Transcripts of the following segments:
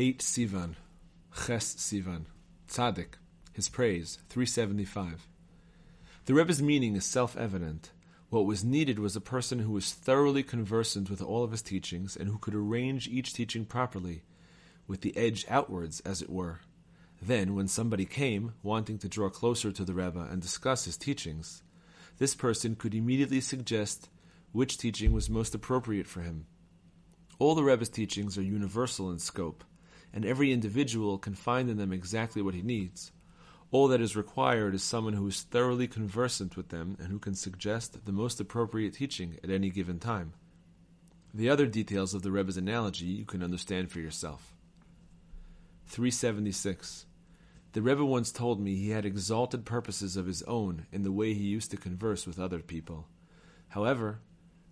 8 Sivan, Ches Sivan, Tzaddik, his praise, 375. The Rebbe's meaning is self evident. What was needed was a person who was thoroughly conversant with all of his teachings and who could arrange each teaching properly, with the edge outwards, as it were. Then, when somebody came, wanting to draw closer to the Rebbe and discuss his teachings, this person could immediately suggest which teaching was most appropriate for him. All the Rebbe's teachings are universal in scope, and every individual can find in them exactly what he needs. All that is required is someone who is thoroughly conversant with them and who can suggest the most appropriate teaching at any given time. The other details of the Rebbe's analogy you can understand for yourself. 376. The Rebbe once told me he had exalted purposes of his own in the way he used to converse with other people. However,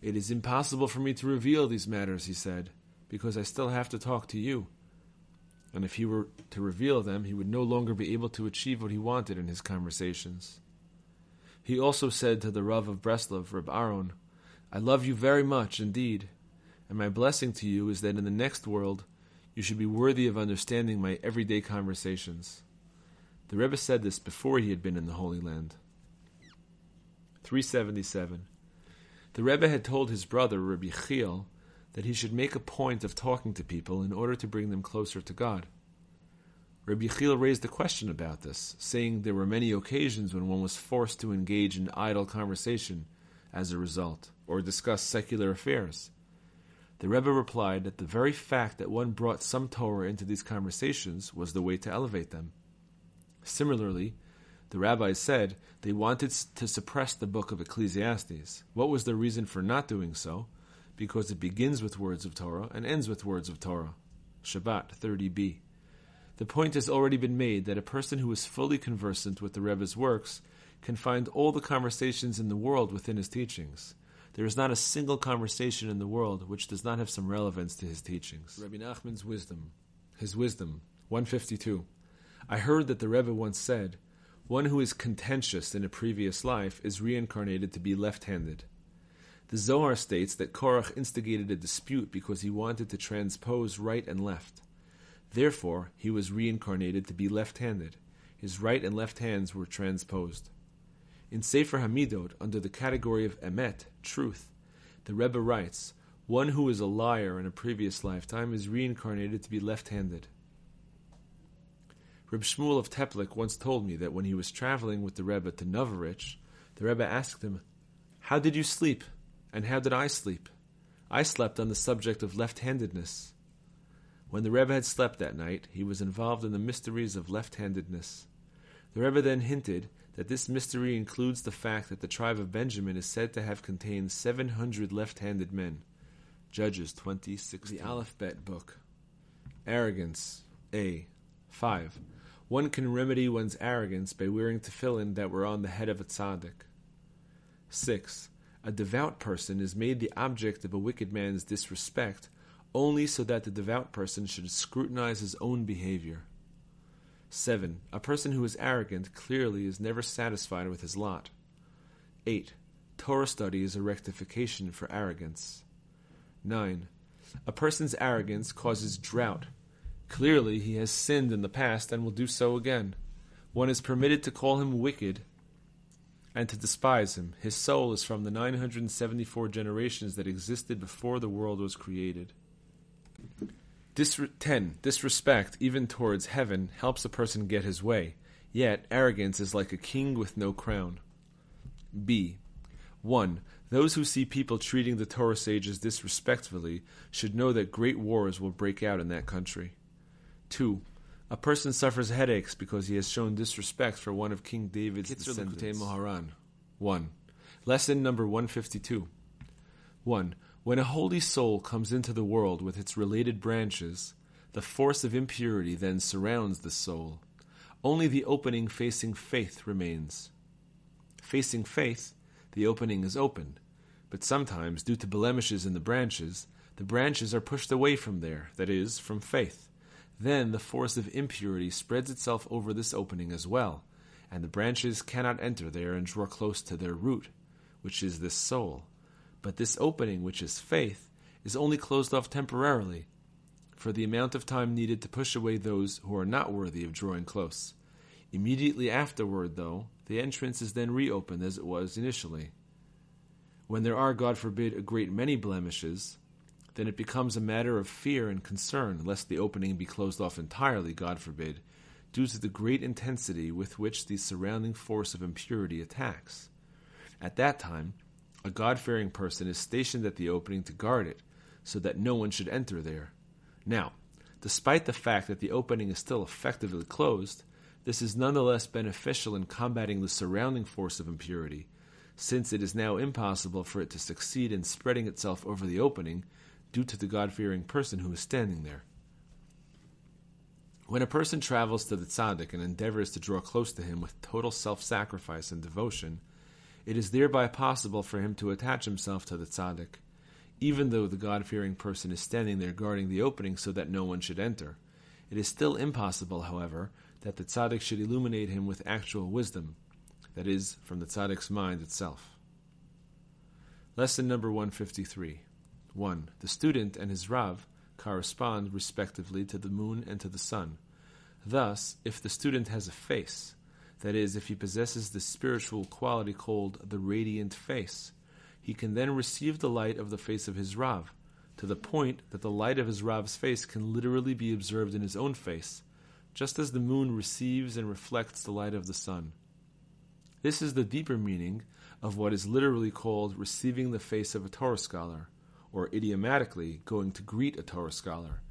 it is impossible for me to reveal these matters, he said, because I still have to talk to you and if he were to reveal them, he would no longer be able to achieve what he wanted in his conversations. He also said to the Rav of Breslov, Reb Aaron, I love you very much indeed, and my blessing to you is that in the next world you should be worthy of understanding my everyday conversations. The Rebbe said this before he had been in the Holy Land. 377. The Rebbe had told his brother, Rabbi Yechiel, that he should make a point of talking to people in order to bring them closer to God. Rabbi Yechiel raised a question about this, saying there were many occasions when one was forced to engage in idle conversation as a result, or discuss secular affairs. The Rebbe replied that the very fact that one brought some Torah into these conversations was the way to elevate them. Similarly, the rabbis said they wanted to suppress the book of Ecclesiastes. What was their reason for not doing so? because it begins with words of Torah and ends with words of Torah. Shabbat 30b. The point has already been made that a person who is fully conversant with the Rebbe's works can find all the conversations in the world within his teachings. There is not a single conversation in the world which does not have some relevance to his teachings. Rabbi Nachman's wisdom, his wisdom, 152. I heard that the Rebbe once said, one who is contentious in a previous life is reincarnated to be left-handed. The Zohar states that Korach instigated a dispute because he wanted to transpose right and left. Therefore, he was reincarnated to be left handed. His right and left hands were transposed. In Sefer Hamidot, under the category of Emet, truth, the Rebbe writes, one who is a liar in a previous lifetime is reincarnated to be left handed. Reb Shmuel of Teplik once told me that when he was traveling with the Rebbe to Novarish, the Rebbe asked him, How did you sleep? And how did I sleep? I slept on the subject of left handedness. When the Rebbe had slept that night, he was involved in the mysteries of left handedness. The Rebbe then hinted that this mystery includes the fact that the tribe of Benjamin is said to have contained 700 left handed men. Judges 26. The Aleph-Bet book. Arrogance. A. 5. One can remedy one's arrogance by wearing tefillin that were on the head of a tzaddik. 6 a devout person is made the object of a wicked man's disrespect only so that the devout person should scrutinize his own behavior. 7. A person who is arrogant clearly is never satisfied with his lot. 8. Torah study is a rectification for arrogance. 9. A person's arrogance causes drought. Clearly, he has sinned in the past and will do so again. One is permitted to call him wicked and to despise him. His soul is from the 974 generations that existed before the world was created. Disre- 10. Disrespect, even towards heaven, helps a person get his way, yet arrogance is like a king with no crown. B. 1. Those who see people treating the Torah sages disrespectfully should know that great wars will break out in that country. 2. A person suffers headaches because he has shown disrespect for one of King David's descendants. Moharan. 1. Lesson number 152. 1. When a holy soul comes into the world with its related branches, the force of impurity then surrounds the soul. Only the opening facing faith remains. Facing faith, the opening is open, but sometimes, due to blemishes in the branches, the branches are pushed away from there, that is, from faith. Then the force of impurity spreads itself over this opening as well, and the branches cannot enter there and draw close to their root, which is this soul. But this opening, which is faith, is only closed off temporarily. for the amount of time needed to push away those who are not worthy of drawing close. Immediately afterward, though, the entrance is then reopened as it was initially. When there are, God forbid, a great many blemishes, then it becomes a matter of fear and concern lest the opening be closed off entirely, God forbid, due to the great intensity with which the surrounding force of impurity attacks. At that time, a God fearing person is stationed at the opening to guard it, so that no one should enter there. Now, despite the fact that the opening is still effectively closed, this is nonetheless beneficial in combating the surrounding force of impurity, since it is now impossible for it to succeed in spreading itself over the opening due to the God fearing person who is standing there. When a person travels to the tzaddik and endeavors to draw close to him with total self sacrifice and devotion, it is thereby possible for him to attach himself to the tzaddik, even though the God fearing person is standing there guarding the opening so that no one should enter. It is still impossible, however, that the tzaddik should illuminate him with actual wisdom, that is, from the tzaddik's mind itself. Lesson number 153 1. The student and his Rav correspond respectively to the moon and to the sun. Thus, if the student has a face, that is, if he possesses the spiritual quality called the radiant face, he can then receive the light of the face of his Rav, to the point that the light of his Rav's face can literally be observed in his own face, just as the moon receives and reflects the light of the sun. This is the deeper meaning of what is literally called receiving the face of a Torah scholar, or idiomatically going to greet a Torah scholar,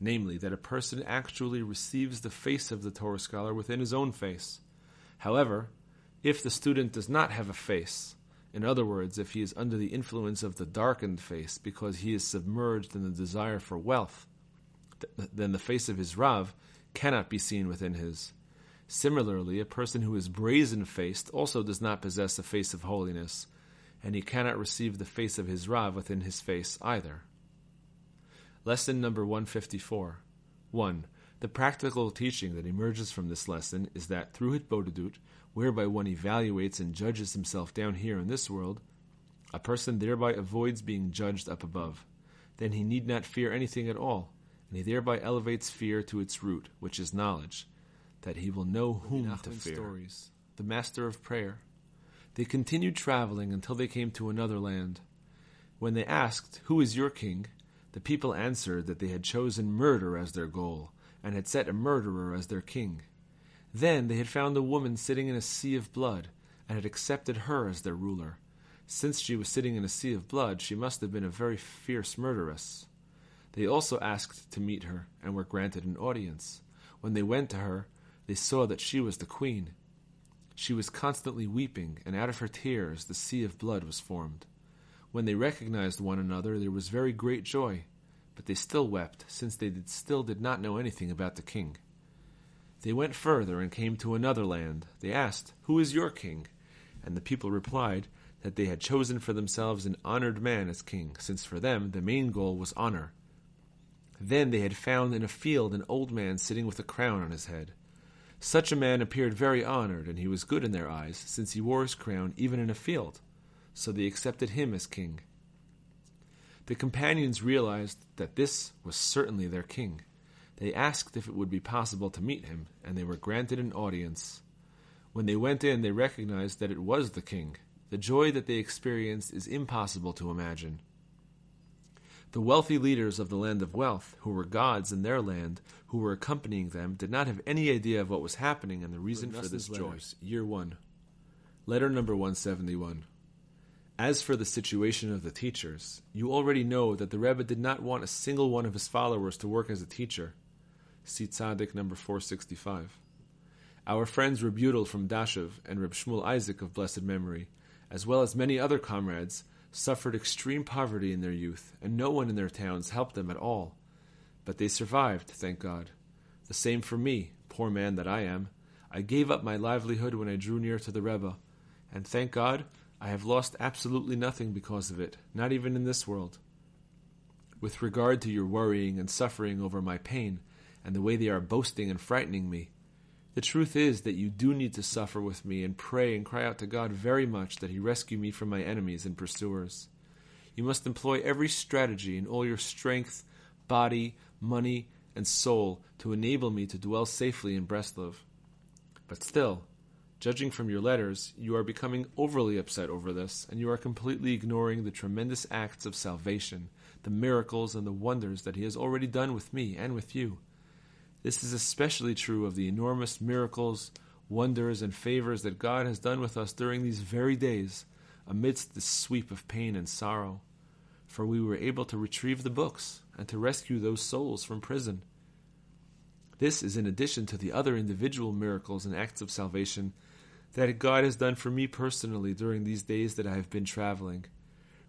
namely, that a person actually receives the face of the Torah scholar within his own face. However, if the student does not have a face, in other words, if he is under the influence of the darkened face because he is submerged in the desire for wealth, th- then the face of his Rav cannot be seen within his. Similarly, a person who is brazen faced also does not possess a face of holiness, and he cannot receive the face of his Rav within his face either. Lesson number 154 1. The practical teaching that emerges from this lesson is that through Hitbodedut, whereby one evaluates and judges himself down here in this world, a person thereby avoids being judged up above. Then he need not fear anything at all, and he thereby elevates fear to its root, which is knowledge, that he will know whom to fear. Stories. The Master of Prayer. They continued traveling until they came to another land. When they asked, Who is your king? the people answered that they had chosen murder as their goal, and had set a murderer as their king. Then they had found a woman sitting in a sea of blood, and had accepted her as their ruler. Since she was sitting in a sea of blood, she must have been a very fierce murderess. They also asked to meet her, and were granted an audience. When they went to her, they saw that she was the queen. She was constantly weeping, and out of her tears the sea of blood was formed. When they recognized one another, there was very great joy, but they still wept, since they did still did not know anything about the king. They went further and came to another land. They asked, Who is your king? And the people replied that they had chosen for themselves an honored man as king, since for them the main goal was honor. Then they had found in a field an old man sitting with a crown on his head. Such a man appeared very honored, and he was good in their eyes, since he wore his crown even in a field. So they accepted him as king. The companions realized that this was certainly their king. They asked if it would be possible to meet him, and they were granted an audience. When they went in, they recognized that it was the king. The joy that they experienced is impossible to imagine. The wealthy leaders of the land of wealth, who were gods in their land, who were accompanying them, did not have any idea of what was happening and the reason for this joy. Year 1. Letter number 171. As for the situation of the teachers, you already know that the Rebbe did not want a single one of his followers to work as a teacher. See Tzaddik number 465. Our friends Reb from Dashev and Reb Shmuel Isaac of blessed memory, as well as many other comrades, suffered extreme poverty in their youth, and no one in their towns helped them at all. But they survived, thank God. The same for me, poor man that I am. I gave up my livelihood when I drew near to the Rebbe, and thank God, I have lost absolutely nothing because of it, not even in this world. With regard to your worrying and suffering over my pain, and the way they are boasting and frightening me, the truth is that you do need to suffer with me and pray and cry out to God very much that He rescue me from my enemies and pursuers. You must employ every strategy and all your strength, body, money, and soul to enable me to dwell safely in Breslov. But still, judging from your letters, you are becoming overly upset over this, and you are completely ignoring the tremendous acts of salvation, the miracles and the wonders that He has already done with me and with you. This is especially true of the enormous miracles, wonders, and favors that God has done with us during these very days, amidst this sweep of pain and sorrow. For we were able to retrieve the books and to rescue those souls from prison. This is in addition to the other individual miracles and acts of salvation that God has done for me personally during these days that I have been traveling.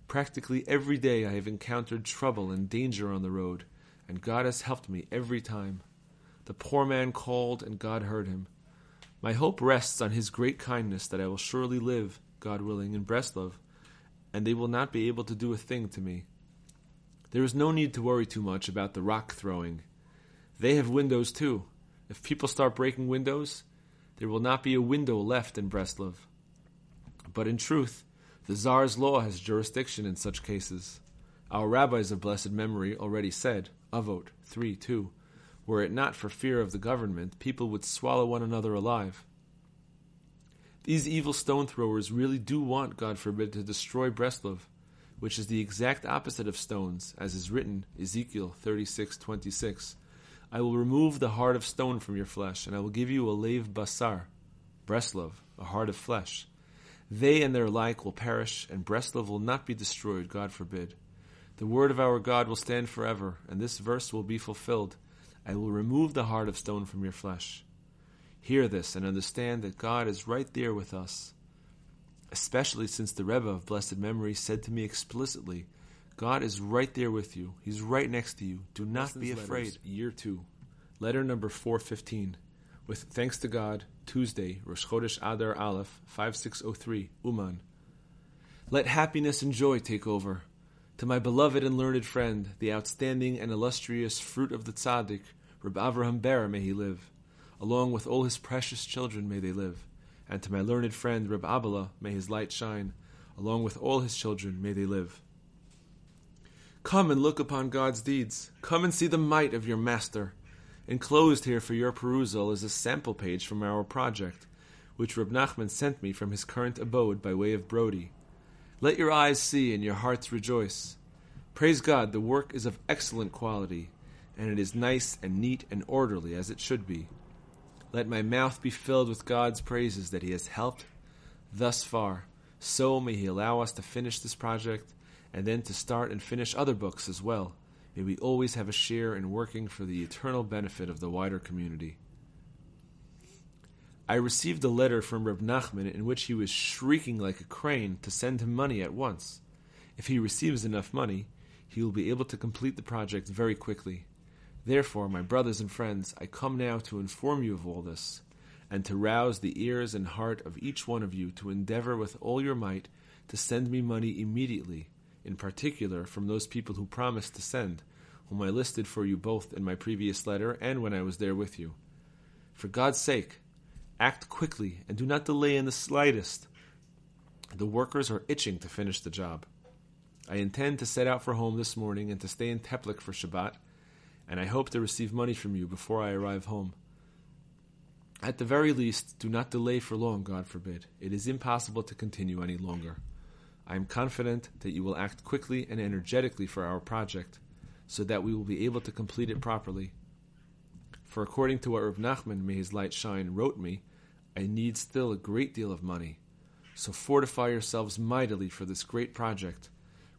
Practically every day I have encountered trouble and danger on the road, and God has helped me every time. The poor man called, and God heard him. My hope rests on his great kindness that I will surely live, God willing, in Breslov, and they will not be able to do a thing to me. There is no need to worry too much about the rock throwing. They have windows too. If people start breaking windows, there will not be a window left in Breslov. But in truth, the Tsar's law has jurisdiction in such cases. Our rabbis of blessed memory already said, Avot 3 2, were it not for fear of the government, people would swallow one another alive. These evil stone throwers really do want, God forbid, to destroy Breslov, which is the exact opposite of stones, as is written, Ezekiel 36:26. I will remove the heart of stone from your flesh, and I will give you a lev basar, Breslov, a heart of flesh. They and their like will perish, and Breslov will not be destroyed, God forbid. The word of our God will stand forever, and this verse will be fulfilled. I will remove the heart of stone from your flesh. Hear this and understand that God is right there with us. Especially since the Rebbe of blessed memory said to me explicitly, God is right there with you. He's right next to you. Do not Lessons be afraid. letters. Year 2. Letter number 415. With thanks to God, Tuesday, Rosh Chodesh Adar Aleph, 5603, Uman. Let happiness and joy take over. To my beloved and learned friend, the outstanding and illustrious fruit of the tzaddik, Reb Avraham Ber, may he live. Along with all his precious children, may they live. And to my learned friend, Reb Abala, may his light shine. Along with all his children, may they live. Come and look upon God's deeds. Come and see the might of your Master. Enclosed here for your perusal is a sample page from our project, which Reb Nachman sent me from his current abode by way of Brody. Let your eyes see and your hearts rejoice. Praise God, the work is of excellent quality, and it is nice and neat and orderly as it should be. Let my mouth be filled with God's praises that He has helped thus far. So may He allow us to finish this project and then to start and finish other books as well. May we always have a share in working for the eternal benefit of the wider community. I received a letter from Reb Nachman in which he was shrieking like a crane to send him money at once. If he receives enough money, he will be able to complete the project very quickly. Therefore, my brothers and friends, I come now to inform you of all this, and to rouse the ears and heart of each one of you to endeavor with all your might to send me money immediately, in particular from those people who promised to send, whom I listed for you both in my previous letter and when I was there with you. For God's sake, act quickly and do not delay in the slightest. The workers are itching to finish the job. I intend to set out for home this morning and to stay in Teplik for Shabbat, and I hope to receive money from you before I arrive home. At the very least, do not delay for long, God forbid. It is impossible to continue any longer. I am confident that you will act quickly and energetically for our project, so that we will be able to complete it properly. For according to what Reb Nachman, may his light shine, wrote me, I need still a great deal of money. So fortify yourselves mightily for this great project,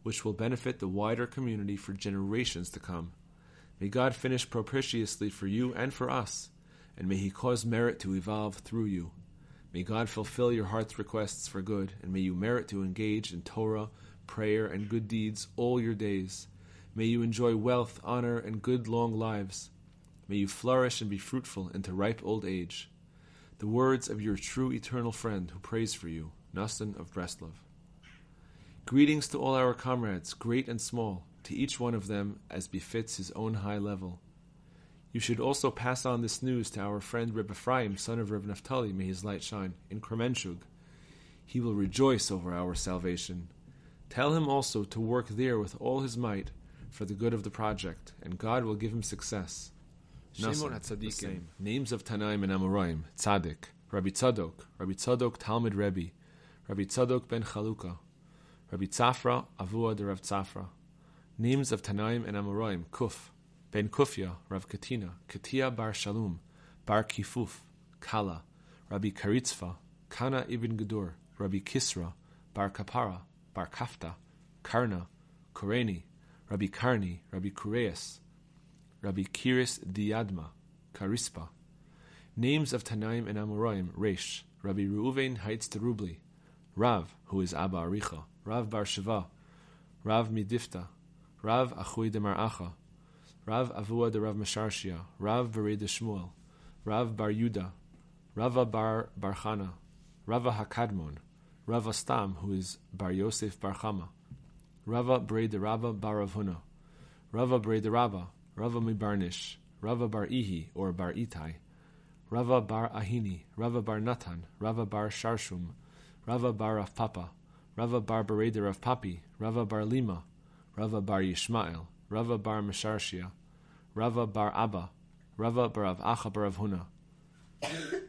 which will benefit the wider community for generations to come. May God finish propitiously for you and for us, and may He cause merit to evolve through you. May God fulfill your heart's requests for good, and may you merit to engage in Torah, prayer, and good deeds all your days. May you enjoy wealth, honor, and good long lives. May you flourish and be fruitful into ripe old age. The words of your true eternal friend who prays for you, Nastan of Breslov. Greetings to all our comrades, great and small, to each one of them as befits his own high level. You should also pass on this news to our friend Reb Ephraim, son of Reb Naphtali, may his light shine, in Kremenchug. He will rejoice over our salvation. Tell him also to work there with all his might, for the good of the project, and God will give him success. Shemot HaTzadikim. same. Names of Tanaim and Amoraim. Tzadik. Rabbi Tzadok. Rabbi Tzadok Talmud Rebbe. Rabbi Tzadok ben Chaluka. Rabbi Tzafra Avua de Rav Tzafra. Names of Tanaim and Amoraim. Kuf. Ben Kufya. Rav Katina. Katia bar Shalom. Bar Kifuf. Kala. Rabbi Karitzva. Kana ibn Gedur. Rabbi Kisra. Bar Kapara. Bar Kafta. Karna. Koreni. Rabbi Karni. Rabbi Kureas. Rabbi Kiris Diadma, Karispa. Names of Tanaim and Amoraim, Resh, Rabbi Reuven Heitz Terubli, Rav, who is Abba Aricha, Rav Bar Shiva, Rav Midifta, Rav Achui de Maracha, Rav Avua de Rav Mesharshia, Rav de Shmuel, Rav Bar Yuda, Rava Bar Barchana, Rava Hakadmon, Rava Stam, who is Bar Yosef Bar Chama, Rava Bre de Rava Bar Rav Huna, Rava Bre de Rava, Rava Mibarnish, Rava Bar Ihi or Bar Itai, Rava Bar Ahini, Rava Bar Natan, Rava Bar Sharshum, Rava Bar Rav Papa, Rava Bar Bereder Rav Papi, Rava Bar Lima, Rava Bar Yishmael, Rava Bar Mesharshia, Rava Bar Abba, Rava Bar Rav Acha Bar Rav Huna,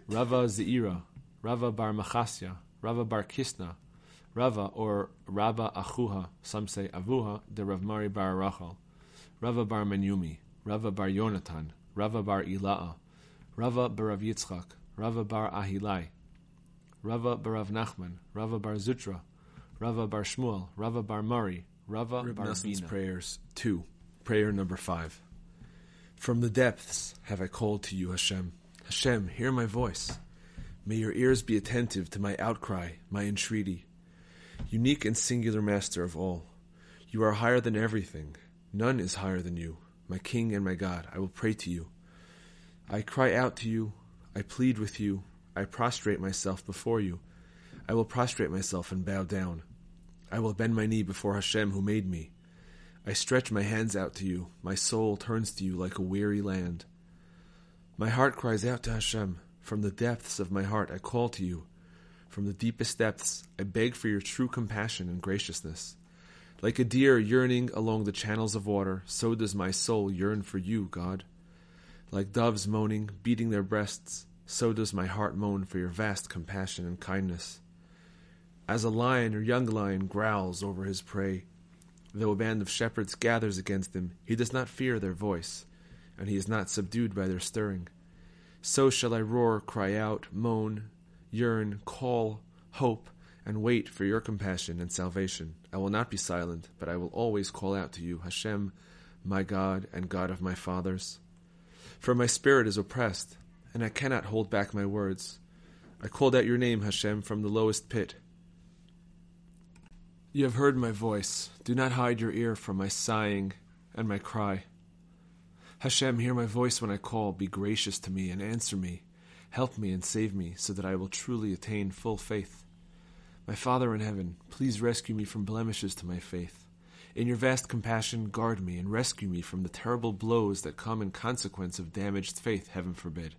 Rava Zeira, Rava Bar Machasya, Rava Bar Kisna, Rava or Rava Achuha, some say Avuha, de Rav Mari Bar Rachel, Rava Bar Menyumi, Rava Bar Yonatan, Rava Bar Ila'a, Rava Bar Rav Yitzchak, Rava Bar Ahilai, Rava Bar Rav Nachman, Rava Bar Zutra, Rava Bar Shmuel, Rava Bar Mari, Rava Reb Bar Nassan's Bina. prayers. Two. Prayer number five. From the depths have I called to you, Hashem. Hashem, hear my voice. May your ears be attentive to my outcry, my entreaty. Unique and singular master of all, you are higher than everything. None is higher than you. My King and my God, I will pray to you. I cry out to you. I plead with you. I prostrate myself before you. I will prostrate myself and bow down. I will bend my knee before Hashem who made me. I stretch my hands out to you. My soul turns to you like a weary land. My heart cries out to Hashem. From the depths of my heart I call to you. From the deepest depths I beg for your true compassion and graciousness. Like a deer yearning along the channels of water, so does my soul yearn for you, God. Like doves moaning, beating their breasts, so does my heart moan for your vast compassion and kindness. As a lion or young lion growls over his prey, though a band of shepherds gathers against him, he does not fear their voice, and he is not subdued by their stirring. So shall I roar, cry out, moan, yearn, call, hope, and wait for your compassion and salvation. I will not be silent, but I will always call out to you, Hashem, my God and God of my fathers. For my spirit is oppressed, and I cannot hold back my words. I called out your name, Hashem, from the lowest pit. You have heard my voice. Do not hide your ear from my sighing and my cry. Hashem, hear my voice when I call. Be gracious to me and answer me. Help me and save me, so that I will truly attain full faith. My Father in heaven, please rescue me from blemishes to my faith. In your vast compassion, guard me and rescue me from the terrible blows that come in consequence of damaged faith, heaven forbid.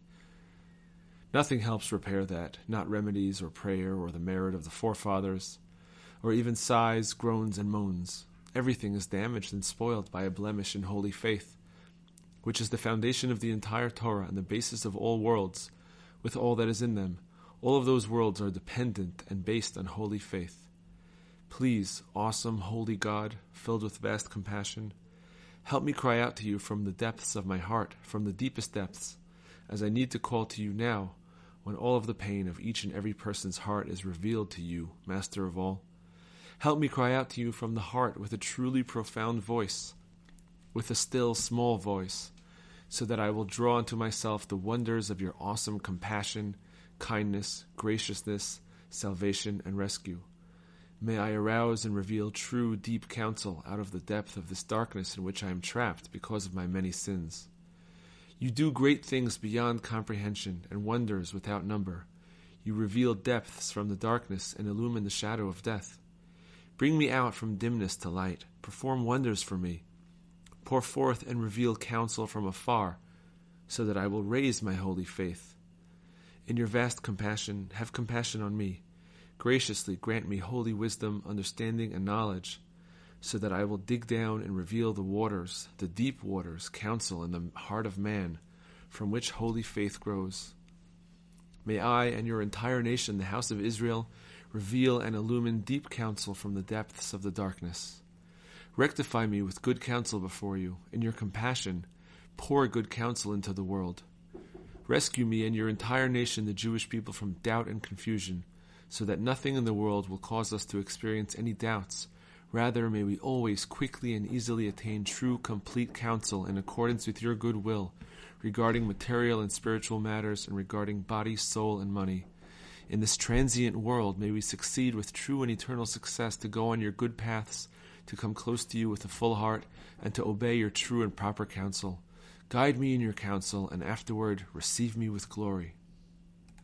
Nothing helps repair that, not remedies or prayer or the merit of the forefathers, or even sighs, groans, and moans. Everything is damaged and spoiled by a blemish in holy faith, which is the foundation of the entire Torah and the basis of all worlds, with all that is in them. All of those worlds are dependent and based on holy faith. Please, awesome, holy God, filled with vast compassion, help me cry out to you from the depths of my heart, from the deepest depths, as I need to call to you now, when all of the pain of each and every person's heart is revealed to you, Master of all. Help me cry out to you from the heart with a truly profound voice, with a still small voice, so that I will draw unto myself the wonders of your awesome compassion, kindness, graciousness, salvation, and rescue. May I arouse and reveal true, deep counsel out of the depth of this darkness in which I am trapped because of my many sins. You do great things beyond comprehension and wonders without number. You reveal depths from the darkness and illumine the shadow of death. Bring me out from dimness to light. Perform wonders for me. Pour forth and reveal counsel from afar, so that I will raise my holy faith. In your vast compassion, have compassion on me. Graciously grant me holy wisdom, understanding, and knowledge, so that I will dig down and reveal the waters, the deep waters, counsel in the heart of man, from which holy faith grows. May I and your entire nation, the house of Israel, reveal and illumine deep counsel from the depths of the darkness. Rectify me with good counsel before you. In your compassion, pour good counsel into the world. Rescue me and your entire nation, the Jewish people, from doubt and confusion, so that nothing in the world will cause us to experience any doubts. Rather, may we always quickly and easily attain true, complete counsel in accordance with your good will regarding material and spiritual matters and regarding body, soul, and money. In this transient world, may we succeed with true and eternal success to go on your good paths, to come close to you with a full heart, and to obey your true and proper counsel. Guide me in your counsel, and afterward receive me with glory.